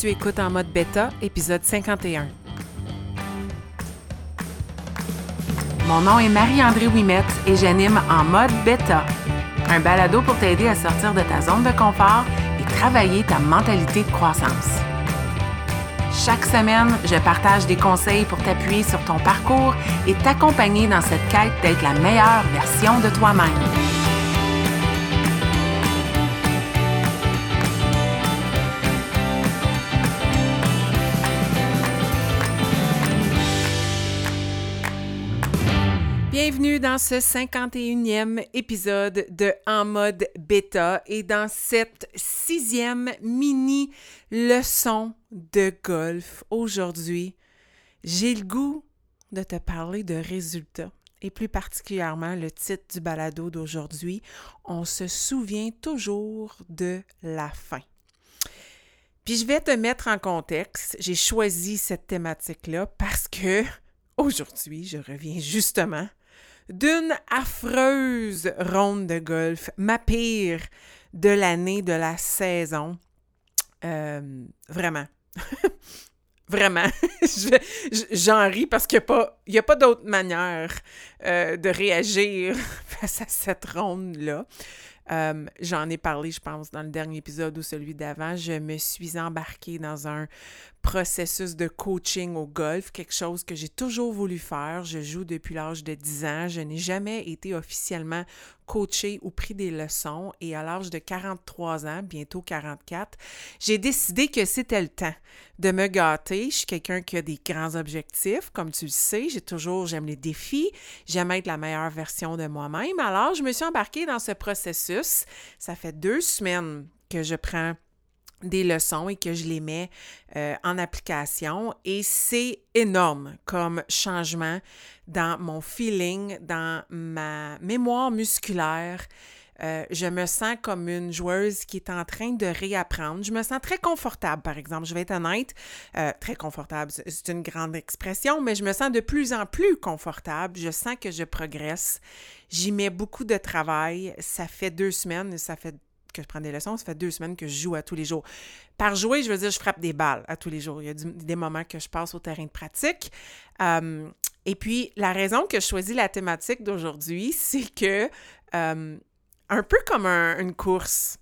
Tu écoutes en mode bêta, épisode 51. Mon nom est Marie-André Wimette et j'anime en mode bêta, un balado pour t'aider à sortir de ta zone de confort et travailler ta mentalité de croissance. Chaque semaine, je partage des conseils pour t'appuyer sur ton parcours et t'accompagner dans cette quête d'être la meilleure version de toi-même. Bienvenue dans ce 51e épisode de En mode bêta et dans cette sixième mini leçon de golf. Aujourd'hui, j'ai le goût de te parler de résultats et plus particulièrement le titre du balado d'aujourd'hui. On se souvient toujours de la fin. Puis je vais te mettre en contexte. J'ai choisi cette thématique-là parce que aujourd'hui, je reviens justement d'une affreuse ronde de golf, ma pire de l'année, de la saison. Euh, vraiment. vraiment. J'en ris parce qu'il n'y a pas, d'autre manière euh, de réagir face à cette ronde-là. Euh, j'en ai parlé, je pense, dans le dernier épisode ou celui d'avant. Je me suis embarquée dans un processus de coaching au golf, quelque chose que j'ai toujours voulu faire. Je joue depuis l'âge de 10 ans. Je n'ai jamais été officiellement coachée ou pris des leçons. Et à l'âge de 43 ans, bientôt 44, j'ai décidé que c'était le temps de me gâter. Je suis quelqu'un qui a des grands objectifs, comme tu le sais. J'ai toujours, j'aime les défis. J'aime être la meilleure version de moi-même. Alors, je me suis embarquée dans ce processus. Ça fait deux semaines que je prends des leçons et que je les mets euh, en application. Et c'est énorme comme changement dans mon feeling, dans ma mémoire musculaire. Euh, je me sens comme une joueuse qui est en train de réapprendre. Je me sens très confortable, par exemple. Je vais être honnête, euh, très confortable, c'est une grande expression, mais je me sens de plus en plus confortable. Je sens que je progresse. J'y mets beaucoup de travail. Ça fait deux semaines, ça fait que je prends des leçons, ça fait deux semaines que je joue à tous les jours. Par jouer, je veux dire, je frappe des balles à tous les jours. Il y a des moments que je passe au terrain de pratique. Euh, et puis, la raison que je choisis la thématique d'aujourd'hui, c'est que, euh, un peu comme une course,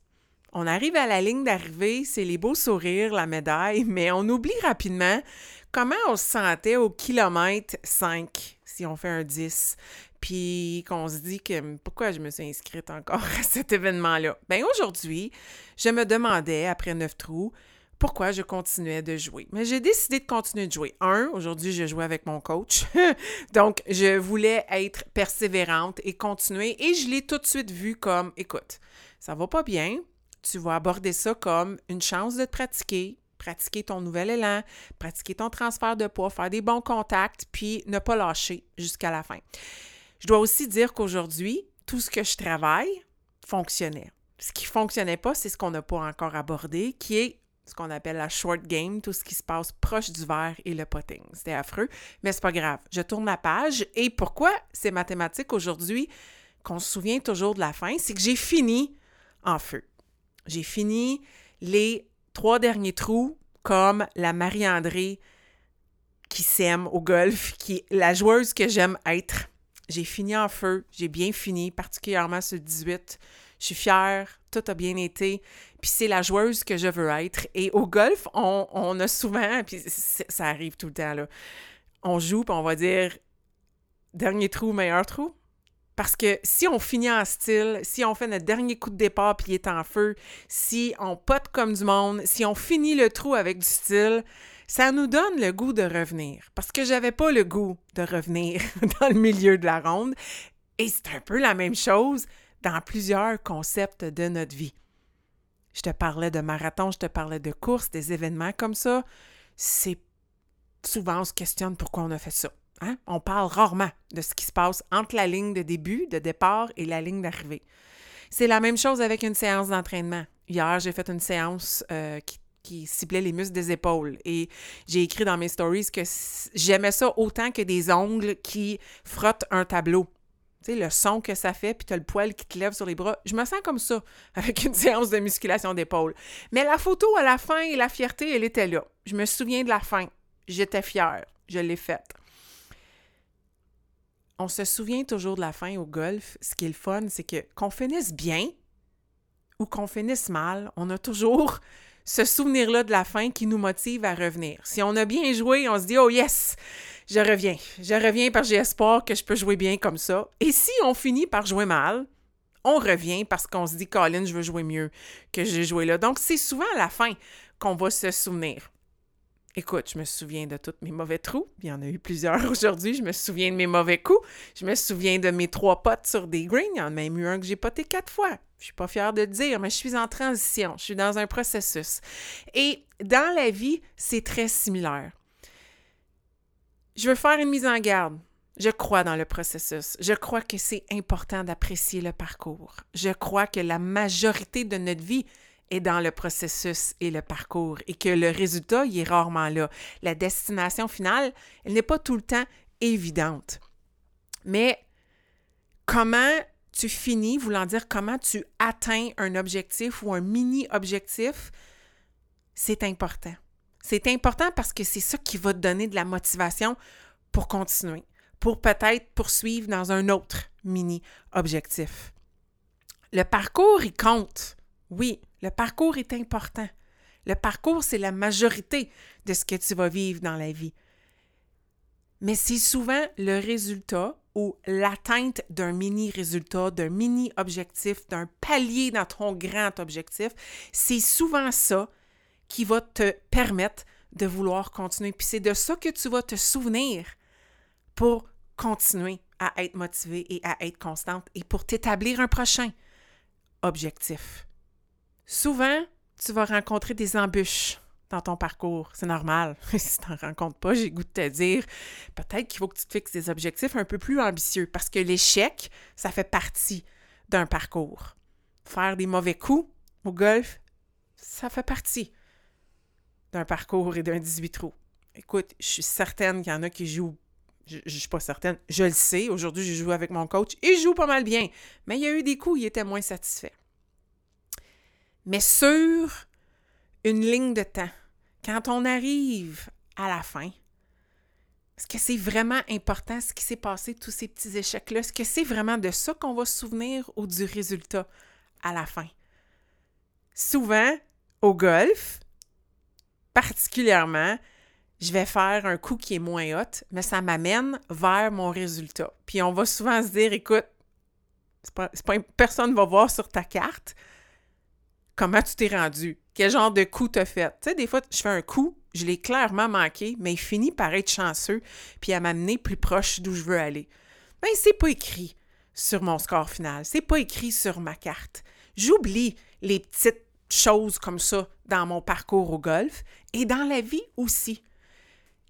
on arrive à la ligne d'arrivée, c'est les beaux sourires, la médaille, mais on oublie rapidement comment on se sentait au kilomètre 5 si on fait un 10 puis qu'on se dit que pourquoi je me suis inscrite encore à cet événement-là? Bien, aujourd'hui, je me demandais, après neuf trous, pourquoi je continuais de jouer. Mais j'ai décidé de continuer de jouer. Un, aujourd'hui, je jouais avec mon coach. Donc, je voulais être persévérante et continuer. Et je l'ai tout de suite vu comme, écoute, ça va pas bien. Tu vas aborder ça comme une chance de te pratiquer, pratiquer ton nouvel élan, pratiquer ton transfert de poids, faire des bons contacts, puis ne pas lâcher jusqu'à la fin. Je dois aussi dire qu'aujourd'hui, tout ce que je travaille fonctionnait. Ce qui ne fonctionnait pas, c'est ce qu'on n'a pas encore abordé, qui est ce qu'on appelle la short game, tout ce qui se passe proche du verre et le potting. C'était affreux, mais c'est pas grave. Je tourne la page et pourquoi c'est mathématique aujourd'hui qu'on se souvient toujours de la fin, c'est que j'ai fini en feu. J'ai fini les trois derniers trous comme la Marie-André qui s'aime au golf, qui est la joueuse que j'aime être. J'ai fini en feu, j'ai bien fini, particulièrement ce 18. Je suis fière, tout a bien été. Puis c'est la joueuse que je veux être. Et au golf, on, a souvent, puis ça arrive tout le temps, là, on joue, puis on va dire dernier trou, meilleur trou. Parce que si on finit en style, si on fait notre dernier coup de départ puis il est en feu, si on pote comme du monde, si on finit le trou avec du style, ça nous donne le goût de revenir. Parce que j'avais pas le goût de revenir dans le milieu de la ronde. Et c'est un peu la même chose dans plusieurs concepts de notre vie. Je te parlais de marathon, je te parlais de course, des événements comme ça. C'est souvent on se questionne pourquoi on a fait ça. Hein? On parle rarement de ce qui se passe entre la ligne de début, de départ et la ligne d'arrivée. C'est la même chose avec une séance d'entraînement. Hier, j'ai fait une séance euh, qui qui ciblait les muscles des épaules. Et j'ai écrit dans mes stories que j'aimais ça autant que des ongles qui frottent un tableau. Tu sais, le son que ça fait, puis tu as le poil qui te lève sur les bras. Je me sens comme ça avec une séance de musculation d'épaule. Mais la photo à la fin et la fierté, elle était là. Je me souviens de la fin. J'étais fière. Je l'ai faite. On se souvient toujours de la fin au golf. Ce qui est le fun, c'est que qu'on finisse bien ou qu'on finisse mal, on a toujours ce souvenir-là de la fin qui nous motive à revenir. Si on a bien joué, on se dit Oh yes, je reviens. Je reviens parce que j'ai espoir que je peux jouer bien comme ça. Et si on finit par jouer mal, on revient parce qu'on se dit Colin, je veux jouer mieux que j'ai joué là. Donc, c'est souvent à la fin qu'on va se souvenir. Écoute, je me souviens de tous mes mauvais trous. Il y en a eu plusieurs aujourd'hui. Je me souviens de mes mauvais coups. Je me souviens de mes trois potes sur des greens. Il y en a même eu un que j'ai poté quatre fois. Je suis pas fière de dire, mais je suis en transition. Je suis dans un processus. Et dans la vie, c'est très similaire. Je veux faire une mise en garde. Je crois dans le processus. Je crois que c'est important d'apprécier le parcours. Je crois que la majorité de notre vie est dans le processus et le parcours et que le résultat, il est rarement là. La destination finale, elle n'est pas tout le temps évidente. Mais comment tu finis, voulant dire comment tu atteins un objectif ou un mini-objectif, c'est important. C'est important parce que c'est ça qui va te donner de la motivation pour continuer, pour peut-être poursuivre dans un autre mini-objectif. Le parcours, il compte. Oui, le parcours est important. Le parcours, c'est la majorité de ce que tu vas vivre dans la vie. Mais c'est souvent le résultat ou l'atteinte d'un mini-résultat, d'un mini-objectif, d'un palier dans ton grand objectif. C'est souvent ça qui va te permettre de vouloir continuer. Puis c'est de ça que tu vas te souvenir pour continuer à être motivé et à être constante et pour t'établir un prochain objectif. Souvent, tu vas rencontrer des embûches dans ton parcours. C'est normal. si tu n'en rencontres pas, j'ai goût de te dire, peut-être qu'il faut que tu te fixes des objectifs un peu plus ambitieux parce que l'échec, ça fait partie d'un parcours. Faire des mauvais coups au golf, ça fait partie d'un parcours et d'un 18 trous. Écoute, je suis certaine qu'il y en a qui jouent. Je ne suis pas certaine, je le sais. Aujourd'hui, j'ai joué avec mon coach et je joue pas mal bien. Mais il y a eu des coups, il était moins satisfait. Mais sur une ligne de temps, quand on arrive à la fin, est-ce que c'est vraiment important ce qui s'est passé, tous ces petits échecs-là? Est-ce que c'est vraiment de ça qu'on va se souvenir ou du résultat à la fin? Souvent, au golf, particulièrement, je vais faire un coup qui est moins hot, mais ça m'amène vers mon résultat. Puis on va souvent se dire, écoute, pas, pas, personne ne va voir sur ta carte comment tu t'es rendu, quel genre de coup tu as fait? Tu sais, des fois, je fais un coup, je l'ai clairement manqué, mais il finit par être chanceux, puis à m'amener plus proche d'où je veux aller. Ben, c'est pas écrit sur mon score final, c'est pas écrit sur ma carte. J'oublie les petites choses comme ça dans mon parcours au golf et dans la vie aussi.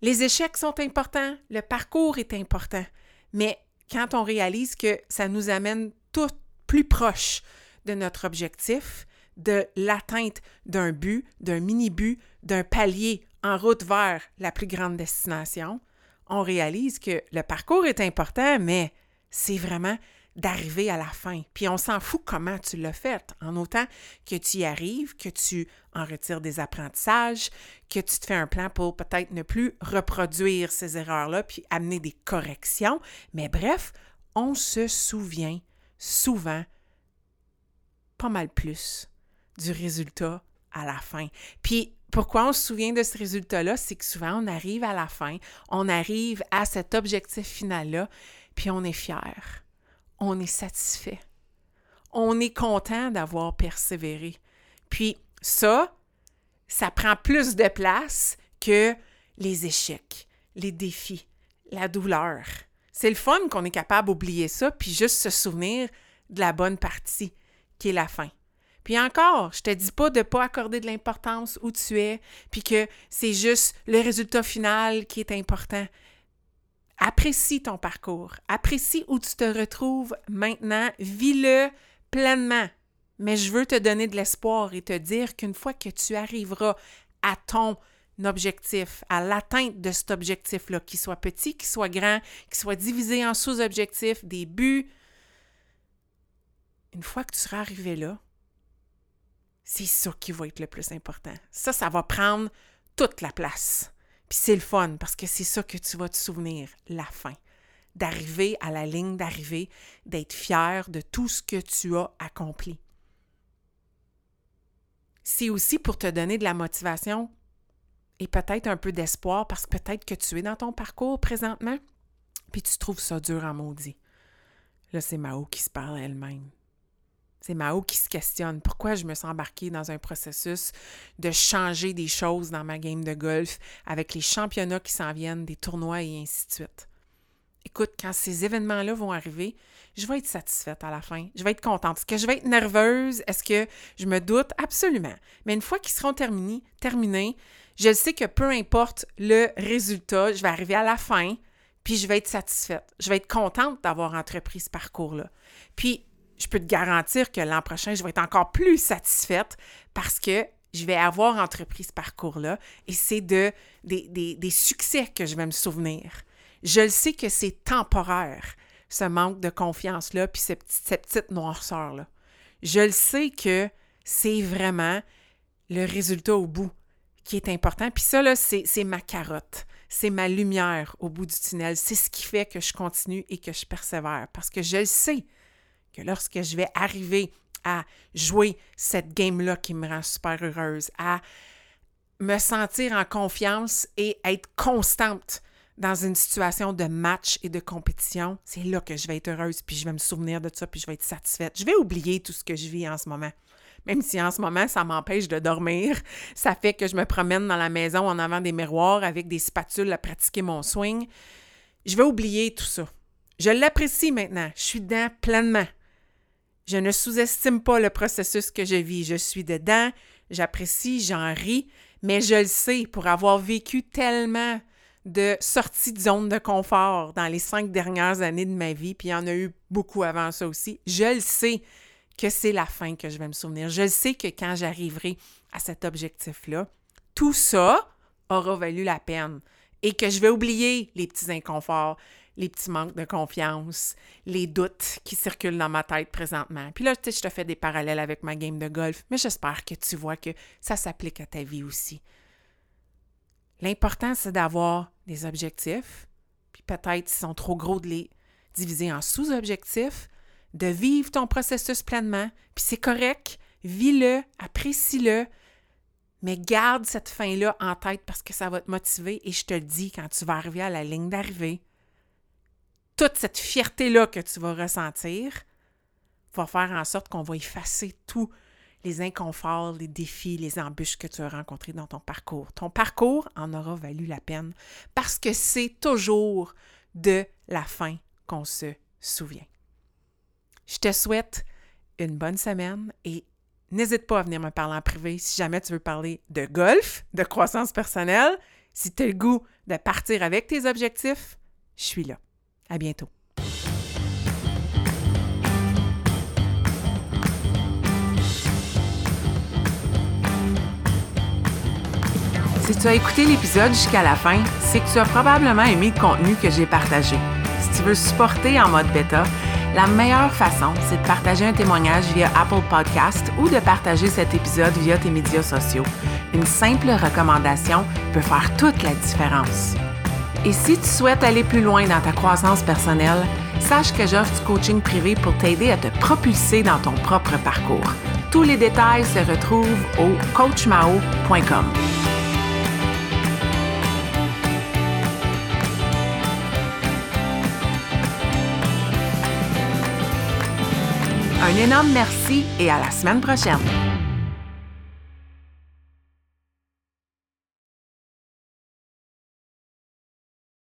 Les échecs sont importants, le parcours est important, mais quand on réalise que ça nous amène tout plus proche de notre objectif, de l'atteinte d'un but, d'un mini-but, d'un palier en route vers la plus grande destination, on réalise que le parcours est important, mais c'est vraiment d'arriver à la fin. Puis on s'en fout comment tu l'as fait, en autant que tu y arrives, que tu en retires des apprentissages, que tu te fais un plan pour peut-être ne plus reproduire ces erreurs-là, puis amener des corrections. Mais bref, on se souvient souvent pas mal plus du résultat à la fin. Puis pourquoi on se souvient de ce résultat-là, c'est que souvent on arrive à la fin, on arrive à cet objectif final-là, puis on est fier on est satisfait. On est content d'avoir persévéré. Puis ça, ça prend plus de place que les échecs, les défis, la douleur. C'est le fun qu'on est capable d'oublier ça, puis juste se souvenir de la bonne partie, qui est la fin. Puis encore, je te dis pas de ne pas accorder de l'importance où tu es, puis que c'est juste le résultat final qui est important. Apprécie ton parcours. Apprécie où tu te retrouves maintenant. Vis-le pleinement. Mais je veux te donner de l'espoir et te dire qu'une fois que tu arriveras à ton objectif, à l'atteinte de cet objectif-là, qu'il soit petit, qu'il soit grand, qu'il soit divisé en sous-objectifs, des buts, une fois que tu seras arrivé là, c'est ça qui va être le plus important. Ça, ça va prendre toute la place. Puis c'est le fun parce que c'est ça que tu vas te souvenir, la fin. D'arriver à la ligne d'arrivée, d'être fier de tout ce que tu as accompli. C'est aussi pour te donner de la motivation et peut-être un peu d'espoir parce que peut-être que tu es dans ton parcours présentement, puis tu trouves ça dur en maudit. Là, c'est Mao qui se parle elle-même. C'est Mao qui se questionne pourquoi je me sens embarquée dans un processus de changer des choses dans ma game de golf avec les championnats qui s'en viennent, des tournois et ainsi de suite? Écoute, quand ces événements-là vont arriver, je vais être satisfaite à la fin. Je vais être contente. Est-ce que je vais être nerveuse? Est-ce que je me doute? Absolument. Mais une fois qu'ils seront terminés, terminés, je sais que peu importe le résultat, je vais arriver à la fin, puis je vais être satisfaite. Je vais être contente d'avoir entrepris ce parcours-là. Puis, je peux te garantir que l'an prochain, je vais être encore plus satisfaite parce que je vais avoir entrepris ce parcours-là et c'est de, des, succès que je vais me souvenir. Je le sais que c'est temporaire, ce manque de confiance-là, puis cette, cette petite noirceur-là. Je le sais que c'est vraiment le résultat au bout qui est important. Puis ça, là, c'est ma carotte. C'est ma lumière au bout du tunnel. C'est ce qui fait que je continue et que je persévère. Parce que je le sais que lorsque je vais arriver à jouer cette game-là qui me rend super heureuse, à me sentir en confiance et être constante dans une situation de match et de compétition, c'est là que je vais être heureuse, puis je vais me souvenir de ça, puis je vais être satisfaite. Je vais oublier tout ce que je vis en ce moment même si en ce moment, ça m'empêche de dormir. Ça fait que je me promène dans la maison en avant des miroirs avec des spatules à pratiquer mon swing. Je vais oublier tout ça. Je l'apprécie maintenant. Je suis dedans pleinement. Je ne sous-estime pas le processus que je vis. Je suis dedans, j'apprécie, j'en ris, mais je le sais pour avoir vécu tellement de sorties de zone de confort dans les cinq dernières années de ma vie, puis il y en a eu beaucoup avant ça aussi. Je le sais que c'est la fin que je vais me souvenir. Je sais que quand j'arriverai à cet objectif-là, tout ça aura valu la peine et que je vais oublier les petits inconforts, les petits manques de confiance, les doutes qui circulent dans ma tête présentement. Puis là, je te fais des parallèles avec ma game de golf, mais j'espère que tu vois que ça s'applique à ta vie aussi. L'important, c'est d'avoir des objectifs, puis peut-être s'ils sont trop gros de les diviser en sous-objectifs, de vivre ton processus pleinement, puis c'est correct, vis-le, apprécie-le, mais garde cette fin-là en tête parce que ça va te motiver et je te le dis, quand tu vas arriver à la ligne d'arrivée, toute cette fierté-là que tu vas ressentir va faire en sorte qu'on va effacer tous les inconforts, les défis, les embûches que tu as rencontrés dans ton parcours. Ton parcours en aura valu la peine parce que c'est toujours de la fin qu'on se souvient. Je te souhaite une bonne semaine et n'hésite pas à venir me parler en privé si jamais tu veux parler de golf, de croissance personnelle. Si tu as le goût de partir avec tes objectifs, je suis là. À bientôt. Si tu as écouté l'épisode jusqu'à la fin, c'est que tu as probablement aimé le contenu que j'ai partagé. Si tu veux supporter en mode bêta, la meilleure façon, c'est de partager un témoignage via Apple Podcast ou de partager cet épisode via tes médias sociaux. Une simple recommandation peut faire toute la différence. Et si tu souhaites aller plus loin dans ta croissance personnelle, sache que j'offre du coaching privé pour t'aider à te propulser dans ton propre parcours. Tous les détails se retrouvent au coachmao.com. Un énorme merci et à la semaine prochaine.